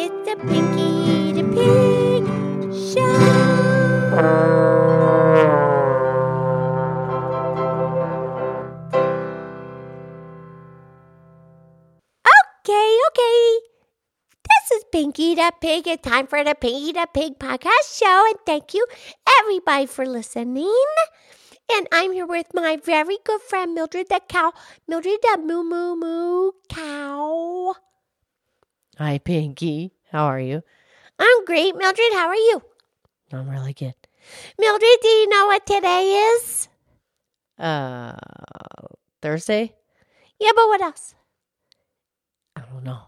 It's the Pinky the Pig Show. Okay, okay. This is Pinky the Pig. It's time for the Pinky the Pig podcast show. And thank you, everybody, for listening. And I'm here with my very good friend, Mildred the cow. Mildred the moo moo moo cow. Hi, Pinky. How are you? I'm great, Mildred. How are you? I'm really good. Mildred, do you know what today is? Uh, Thursday? Yeah, but what else? I don't know.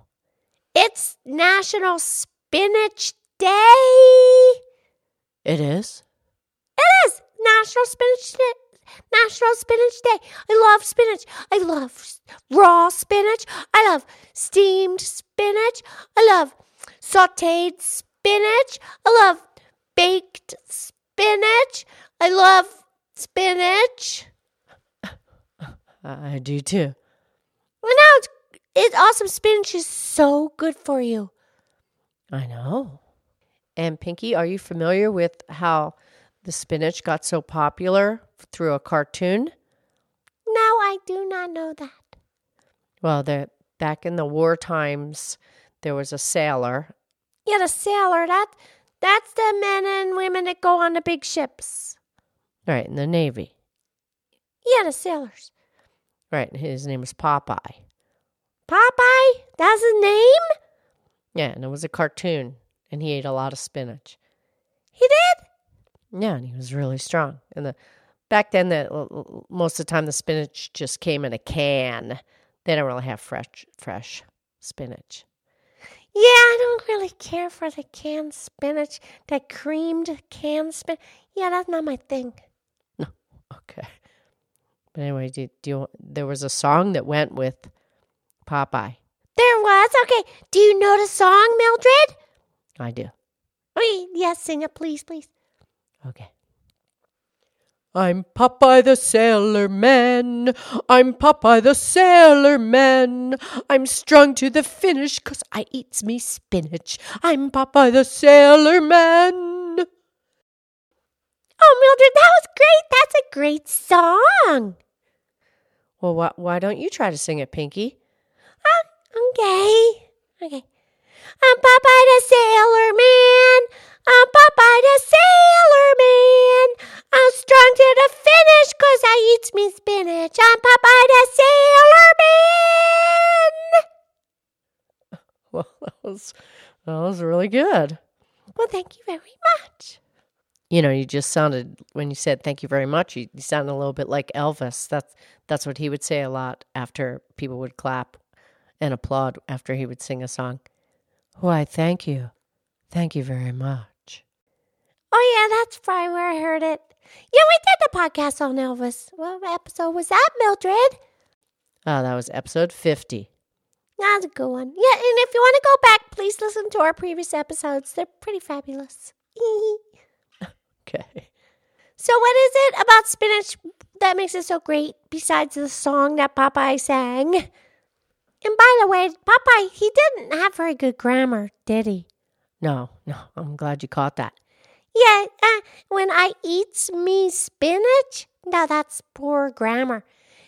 It's National Spinach Day. It is? It is National Spinach Day. National Spinach Day. I love spinach. I love raw spinach. I love steamed spinach. I love sauteed spinach. I love baked spinach. I love spinach. I do too. Well, now it's it's awesome. Spinach is so good for you. I know. And Pinky, are you familiar with how the spinach got so popular through a cartoon? No, I do not know that. Well, the, back in the war times, there was a sailor. Yeah, the sailor. That that's the men and women that go on the big ships. Right, in the Navy. Yeah, the sailors. Right, and his name was Popeye. Popeye. That's his name. Yeah, and it was a cartoon, and he ate a lot of spinach. He did. Yeah, and he was really strong. And the back then, the most of the time the spinach just came in a can. They don't really have fresh fresh spinach. Yeah, I don't really care for the canned spinach, that creamed canned spinach. Yeah, that's not my thing. No, okay. But anyway, do, do you, there was a song that went with Popeye. There was. Okay. Do you know the song, Mildred? I do. Oh, okay, yes, sing it, please, please. Okay. I'm Popeye the Sailor Man. I'm Popeye the Sailor Man. I'm strung to the finish 'cause I eats me spinach. I'm Popeye the Sailor Man. Oh, Mildred, that was great. That's a great song. Well, why, why don't you try to sing it, Pinky? Oh, okay. Okay. I'm Popeye the Sailor Man. I'm Popeye the Sailor Man. I'm strong to the finish 'cause I eats me spinach. I'm Popeye the Sailor Man. Well, that was that was really good. Well, thank you very much. You know, you just sounded when you said thank you very much. You, you sounded a little bit like Elvis. That's that's what he would say a lot after people would clap and applaud after he would sing a song. Why, thank you, thank you very much. Oh, yeah, that's probably where I heard it. Yeah, we did the podcast on Elvis. What episode was that, Mildred? Oh, that was episode fifty. That's a good one. Yeah, and if you want to go back, please listen to our previous episodes. They're pretty fabulous. Okay. So, what is it about spinach that makes it so great besides the song that Popeye sang? And by the way, Popeye, he didn't have very good grammar, did he? No, no, I'm glad you caught that. Yeah, uh, when I eats me spinach, now that's poor grammar.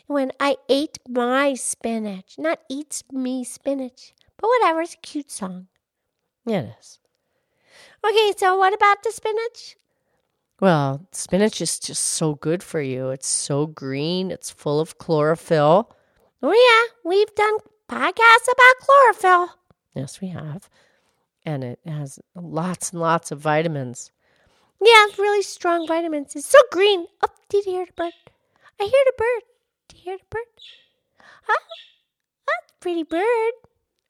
When I ate my spinach, not eats me spinach. But whatever, it's a cute song. Yeah, it is. Okay, so what about the spinach? Well, spinach is just so good for you. It's so green. It's full of chlorophyll. Oh, yeah, we've done podcasts about chlorophyll. Yes, we have. And it has lots and lots of vitamins. Yeah, really strong vitamins. It's so green. Oh, did you hear the bird? I hear the bird. Did you hear the bird? Huh? That's pretty bird.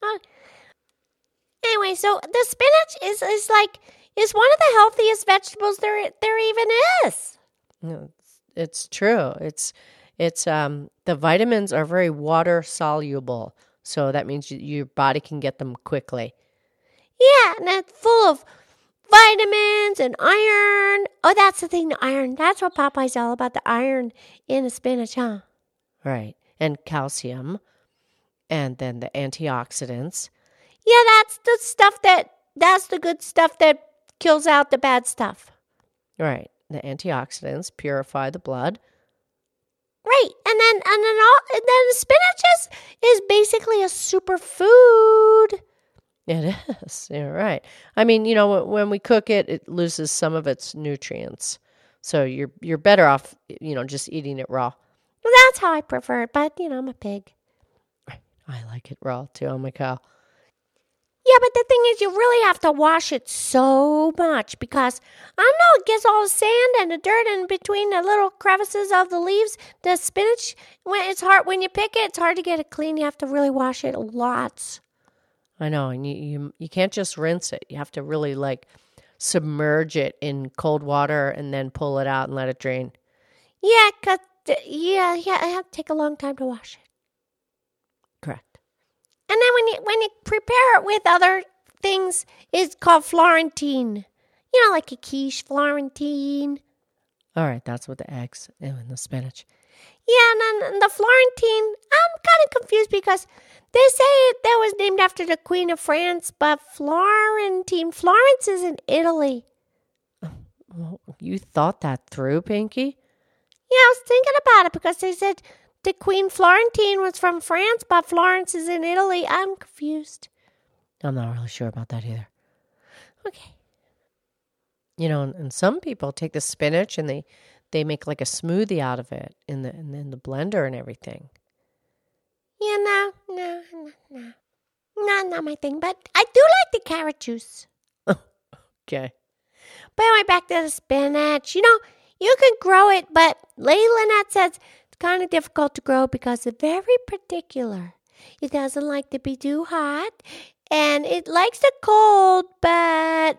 Oh. Anyway, so the spinach is, is like is one of the healthiest vegetables there there even is. No, It's, it's true. It's it's um the vitamins are very water soluble, so that means you, your body can get them quickly. Yeah, and it's full of vitamins and iron. Oh, that's the thing, the iron. That's what Popeye's all about, the iron in the spinach, huh? Right. And calcium and then the antioxidants. Yeah, that's the stuff that that's the good stuff that kills out the bad stuff. Right. The antioxidants purify the blood. Right. And then and then all and then spinach is, is basically a superfood. It is. You're right. I mean, you know, when we cook it, it loses some of its nutrients. So you're you're better off, you know, just eating it raw. Well, that's how I prefer it, but you know, I'm a pig. I like it raw too. Oh I'm a cow. The thing is, you really have to wash it so much because I know, it gets all the sand and the dirt in between the little crevices of the leaves. The spinach, when it's hard when you pick it, it's hard to get it clean. You have to really wash it lots. I know, and you you, you can't just rinse it. You have to really like submerge it in cold water and then pull it out and let it drain. Yeah, cause yeah, yeah, I have to take a long time to wash it. Correct. And then when you when you prepare it with other things, it's called Florentine. You know, like a quiche Florentine. All right, that's what the eggs and the spinach. Yeah, and then the Florentine, I'm kind of confused because they say that was named after the Queen of France, but Florentine, Florence is in Italy. Well, you thought that through, Pinky? Yeah, I was thinking about it because they said the Queen Florentine was from France, but Florence is in Italy. I'm confused. I'm not really sure about that either. Okay. You know, and, and some people take the spinach and they they make like a smoothie out of it in the in the blender and everything. Yeah, no, no, no, no. Not, not my thing, but I do like the carrot juice. okay. But anyway, back to the spinach. You know, you can grow it, but Lady Lynette says it's kind of difficult to grow because it's very particular. It doesn't like to be too hot, and it likes the cold, but I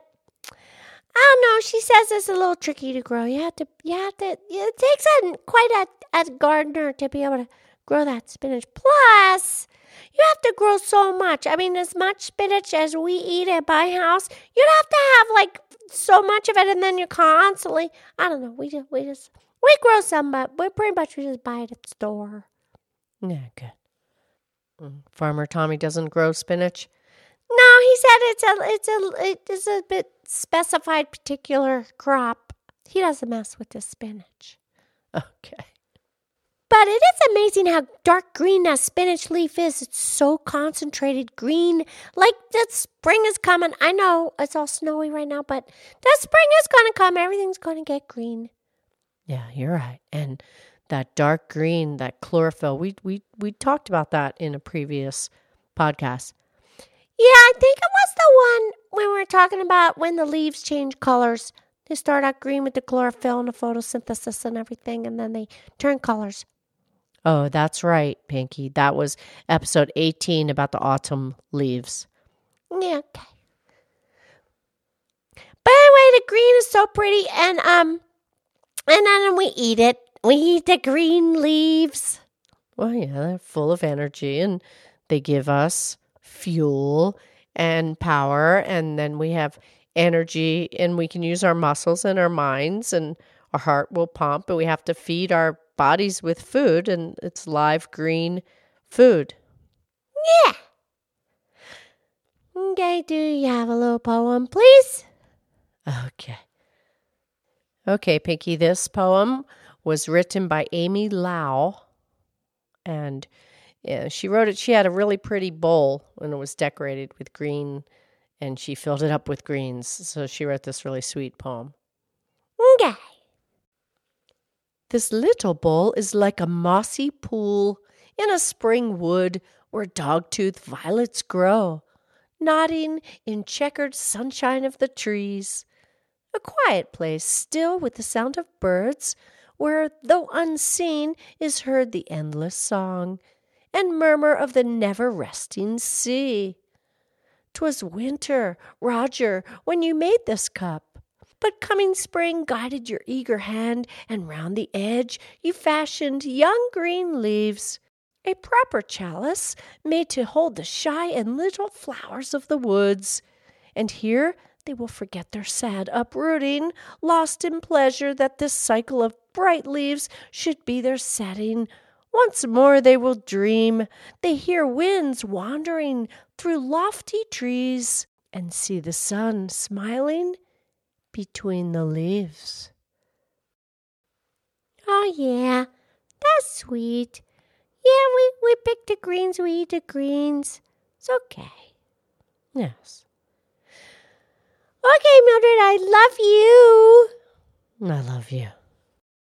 don't know. She says it's a little tricky to grow. You have to, you have to. It takes a quite a, a gardener to be able to grow that spinach. Plus, you have to grow so much. I mean, as much spinach as we eat at my house, you'd have to have like so much of it, and then you're constantly. I don't know. We just, we just, we grow some, but we pretty much we just buy it at the store. Yeah, good. Mm, Farmer Tommy doesn't grow spinach. No, he said it's a, it's a, it is a bit specified particular crop. He doesn't mess with the spinach. Okay. But it is amazing how dark green that spinach leaf is. It's so concentrated green. Like the spring is coming. I know it's all snowy right now, but the spring is going to come. Everything's going to get green. Yeah, you're right. And that dark green, that chlorophyll, we we we talked about that in a previous podcast. Yeah, I think it was the one when we were talking about when the leaves change colors. They start out green with the chlorophyll and the photosynthesis and everything, and then they turn colors. Oh, that's right, Pinky. That was episode 18 about the autumn leaves. Yeah, okay. But anyway, the green is so pretty, and um, and then we eat it. We eat the green leaves. Well, yeah, they're full of energy, and they give us fuel and power, and then we have energy, and we can use our muscles and our minds, and our heart will pump, but we have to feed our bodies with food, and it's live green food. Yeah. Okay, do you have a little poem, please? Okay. Okay, Pinky, this poem was written by Amy Lowell. And yeah, she wrote it. She had a really pretty bowl and it was decorated with green, and she filled it up with greens. So she wrote this really sweet poem. Okay. This little bowl is like a mossy pool in a spring wood where dogtooth violets grow, nodding in checkered sunshine of the trees. A quiet place, still with the sound of birds, where, though unseen, is heard the endless song and murmur of the never resting sea. 'Twas winter, Roger, when you made this cup. But coming spring guided your eager hand, and round the edge you fashioned young green leaves, a proper chalice made to hold the shy and little flowers of the woods. And here they will forget their sad uprooting, lost in pleasure that this cycle of bright leaves should be their setting, Once more they will dream. They hear winds wandering through lofty trees and see the sun smiling between the leaves. Oh, yeah, that's sweet. Yeah, we, we pick the greens, we eat the greens. It's okay. Yes, Okay, Mildred, I love you. I love you.